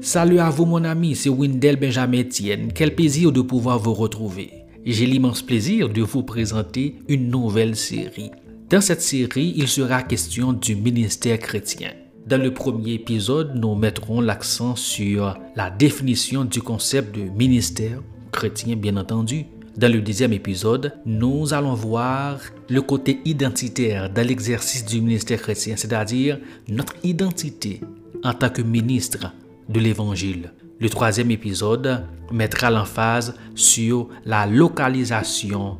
Salut à vous mon ami, c'est Windel Benjamin Etienne. Quel plaisir de pouvoir vous retrouver. J'ai l'immense plaisir de vous présenter une nouvelle série. Dans cette série, il sera question du ministère chrétien. Dans le premier épisode, nous mettrons l'accent sur la définition du concept de ministère chrétien, bien entendu. Dans le deuxième épisode, nous allons voir le côté identitaire dans l'exercice du ministère chrétien, c'est-à-dire notre identité en tant que ministre de l'Évangile. Le troisième épisode mettra l'emphase sur la localisation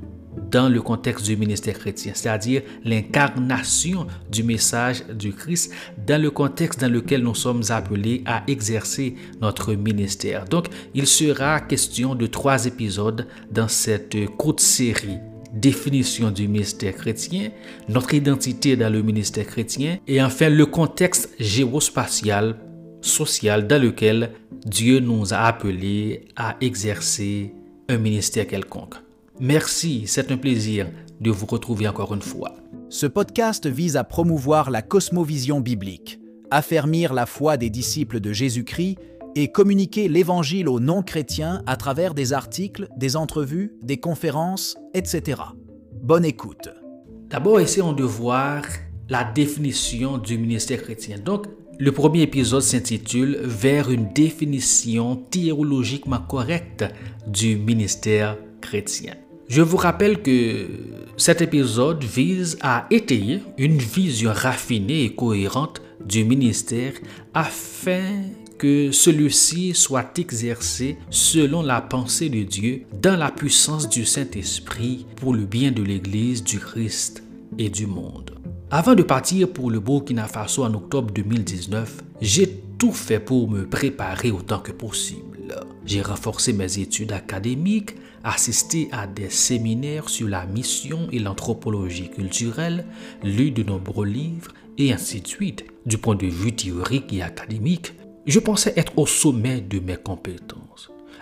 dans le contexte du ministère chrétien, c'est-à-dire l'incarnation du message du Christ dans le contexte dans lequel nous sommes appelés à exercer notre ministère. Donc, il sera question de trois épisodes dans cette courte série définition du ministère chrétien, notre identité dans le ministère chrétien et enfin le contexte géospatial social dans lequel Dieu nous a appelés à exercer un ministère quelconque. Merci, c'est un plaisir de vous retrouver encore une fois. Ce podcast vise à promouvoir la cosmovision biblique, affermir la foi des disciples de Jésus-Christ et communiquer l'Évangile aux non-chrétiens à travers des articles, des entrevues, des conférences, etc. Bonne écoute. D'abord, essayons de voir la définition du ministère chrétien. Donc, le premier épisode s'intitule Vers une définition théologiquement correcte du ministère chrétien. Je vous rappelle que cet épisode vise à étayer une vision raffinée et cohérente du ministère afin que celui-ci soit exercé selon la pensée de Dieu dans la puissance du Saint-Esprit pour le bien de l'Église, du Christ et du monde. Avant de partir pour le Burkina Faso en octobre 2019, j'ai tout fait pour me préparer autant que possible. J'ai renforcé mes études académiques, assisté à des séminaires sur la mission et l'anthropologie culturelle, lu de nombreux livres et ainsi de suite. Du point de vue théorique et académique, je pensais être au sommet de mes compétences.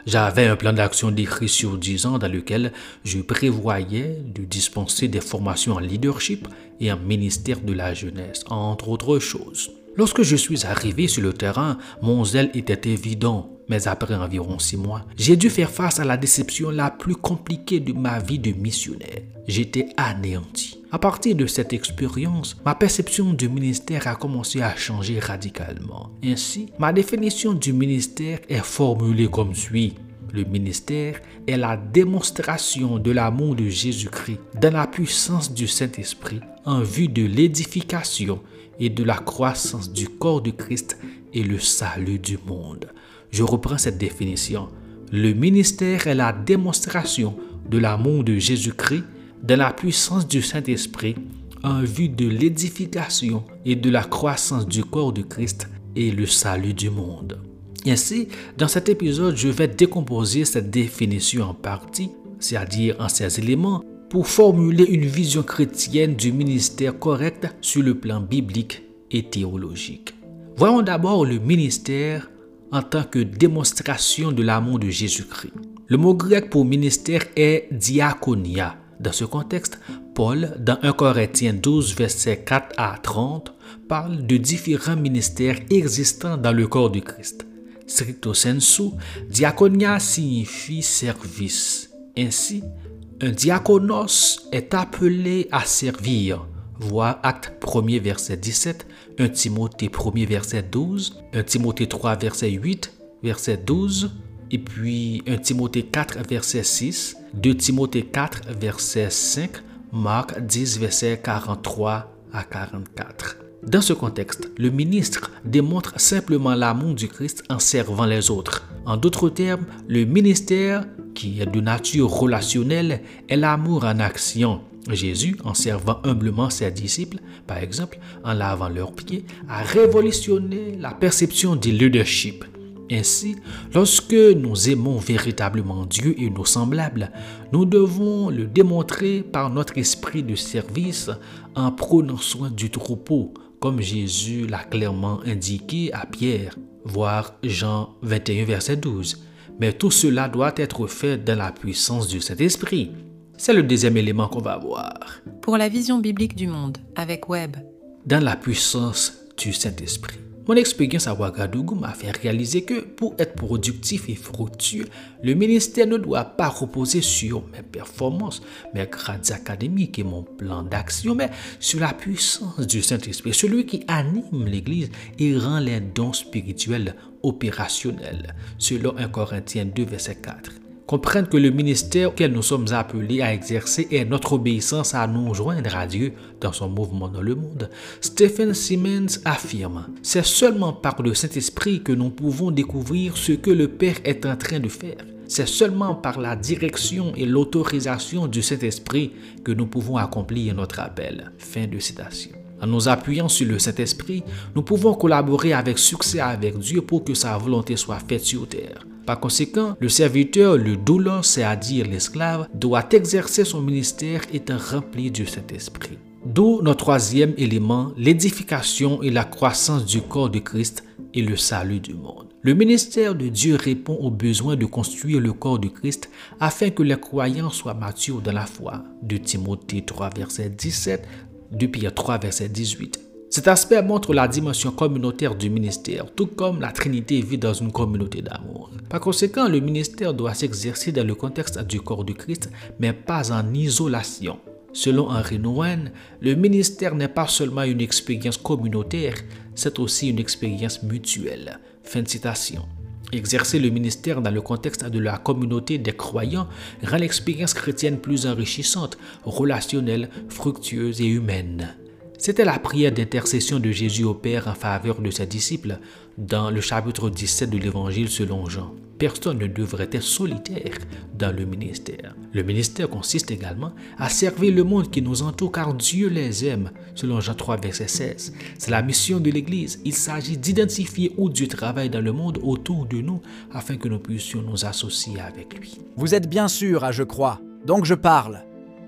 J'avais un plan d'action décrit sur 10 ans dans lequel je prévoyais de dispenser des formations en leadership et en ministère de la jeunesse, entre autres choses. Lorsque je suis arrivé sur le terrain, mon zèle était évident, mais après environ six mois, j'ai dû faire face à la déception la plus compliquée de ma vie de missionnaire. J'étais anéanti. À partir de cette expérience, ma perception du ministère a commencé à changer radicalement. Ainsi, ma définition du ministère est formulée comme suit. Le ministère est la démonstration de l'amour de Jésus-Christ dans la puissance du Saint-Esprit en vue de l'édification et de la croissance du corps de Christ et le salut du monde. Je reprends cette définition. Le ministère est la démonstration de l'amour de Jésus-Christ de la puissance du Saint-Esprit en vue de l'édification et de la croissance du corps de Christ et le salut du monde. Ainsi, dans cet épisode, je vais décomposer cette définition en partie, c'est-à-dire en ses éléments, pour formuler une vision chrétienne du ministère correct sur le plan biblique et théologique. Voyons d'abord le ministère en tant que démonstration de l'amour de Jésus-Christ. Le mot grec pour ministère est diaconia, dans ce contexte, Paul, dans 1 Corinthiens 12, versets 4 à 30, parle de différents ministères existants dans le corps du Christ. Stricto sensu, diaconia signifie service. Ainsi, un diaconos est appelé à servir. Voir Acte 1 verset 17, 1 Timothée 1 verset 12, 1 Timothée 3 verset 8, verset 12, et puis 1 Timothée 4 verset 6, 2 Timothée 4 verset 5, Marc 10 verset 43 à 44. Dans ce contexte, le ministre démontre simplement l'amour du Christ en servant les autres. En d'autres termes, le ministère, qui est de nature relationnelle, est l'amour en action. Jésus, en servant humblement ses disciples, par exemple en lavant leurs pieds, a révolutionné la perception du leadership. Ainsi, lorsque nous aimons véritablement Dieu et nos semblables, nous devons le démontrer par notre esprit de service en prenant soin du troupeau, comme Jésus l'a clairement indiqué à Pierre, voir Jean 21, verset 12. Mais tout cela doit être fait dans la puissance du Saint-Esprit. C'est le deuxième élément qu'on va voir. Pour la vision biblique du monde, avec Webb. Dans la puissance du Saint-Esprit. Mon expérience à Ouagadougou m'a fait réaliser que pour être productif et fructueux, le ministère ne doit pas reposer sur mes performances, mes grades académiques et mon plan d'action, mais sur la puissance du Saint-Esprit, celui qui anime l'Église et rend les dons spirituels opérationnels, selon 1 Corinthiens 2, verset 4 comprennent que le ministère auquel nous sommes appelés à exercer est notre obéissance à nous joindre à Dieu dans son mouvement dans le monde. Stephen Simmons affirme, c'est seulement par le Saint-Esprit que nous pouvons découvrir ce que le Père est en train de faire. C'est seulement par la direction et l'autorisation du Saint-Esprit que nous pouvons accomplir notre appel. Fin de citation. En nous appuyant sur le Saint-Esprit, nous pouvons collaborer avec succès avec Dieu pour que sa volonté soit faite sur terre. Par conséquent, le serviteur, le doulos, c'est-à-dire l'esclave, doit exercer son ministère étant rempli du Saint-Esprit. D'où notre troisième élément, l'édification et la croissance du corps de Christ et le salut du monde. Le ministère de Dieu répond au besoin de construire le corps de Christ afin que les croyants soient matures dans la foi. De Timothée 3, verset 17, de Pierre 3, verset 18. Cet aspect montre la dimension communautaire du ministère, tout comme la Trinité vit dans une communauté d'amour. Par conséquent, le ministère doit s'exercer dans le contexte du corps de Christ, mais pas en isolation. Selon Henri Nouwen, le ministère n'est pas seulement une expérience communautaire, c'est aussi une expérience mutuelle. Fin de citation. Exercer le ministère dans le contexte de la communauté des croyants rend l'expérience chrétienne plus enrichissante, relationnelle, fructueuse et humaine. C'était la prière d'intercession de Jésus au Père en faveur de ses disciples dans le chapitre 17 de l'Évangile selon Jean. Personne ne devrait être solitaire dans le ministère. Le ministère consiste également à servir le monde qui nous entoure car Dieu les aime, selon Jean 3, verset 16. C'est la mission de l'Église. Il s'agit d'identifier où Dieu travaille dans le monde autour de nous afin que nous puissions nous associer avec lui. Vous êtes bien sûr à Je crois, donc je parle.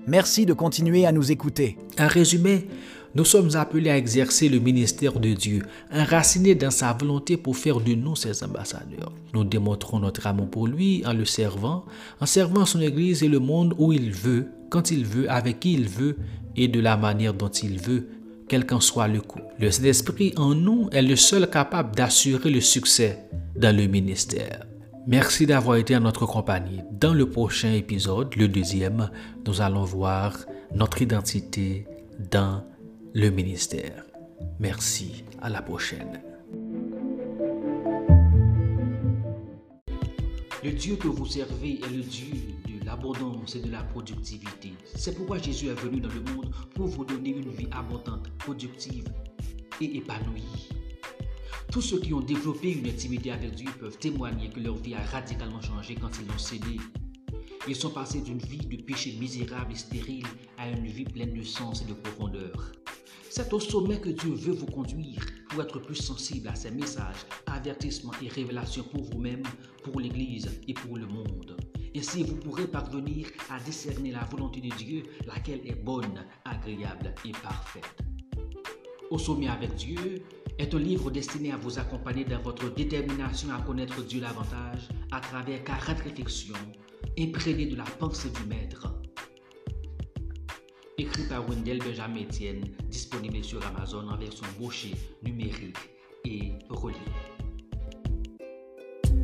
Merci de continuer à nous écouter. En résumé, nous sommes appelés à exercer le ministère de Dieu, enracinés dans sa volonté pour faire de nous ses ambassadeurs. Nous démontrons notre amour pour lui en le servant, en servant son Église et le monde où il veut, quand il veut, avec qui il veut et de la manière dont il veut, quel qu'en soit le coup. Le Saint-Esprit en nous est le seul capable d'assurer le succès dans le ministère. Merci d'avoir été à notre compagnie. Dans le prochain épisode, le deuxième, nous allons voir notre identité dans le ministère. Merci, à la prochaine. Le Dieu que vous servez est le Dieu de l'abondance et de la productivité. C'est pourquoi Jésus est venu dans le monde pour vous donner une vie abondante, productive et épanouie. Tous ceux qui ont développé une intimité avec Dieu peuvent témoigner que leur vie a radicalement changé quand ils l'ont cédé. Ils sont passés d'une vie de péché misérable et stérile à une vie pleine de sens et de profondeur. C'est au sommet que Dieu veut vous conduire pour être plus sensible à ses messages, avertissements et révélations pour vous-même, pour l'Église et pour le monde. Ainsi, vous pourrez parvenir à discerner la volonté de Dieu, laquelle est bonne, agréable et parfaite. Au sommet avec Dieu est un livre destiné à vous accompagner dans votre détermination à connaître Dieu davantage à travers 40 réflexions imprégnées de la pensée du Maître écrit par Wendell Benjamin Etienne, disponible sur Amazon en version brochée, numérique et reliée.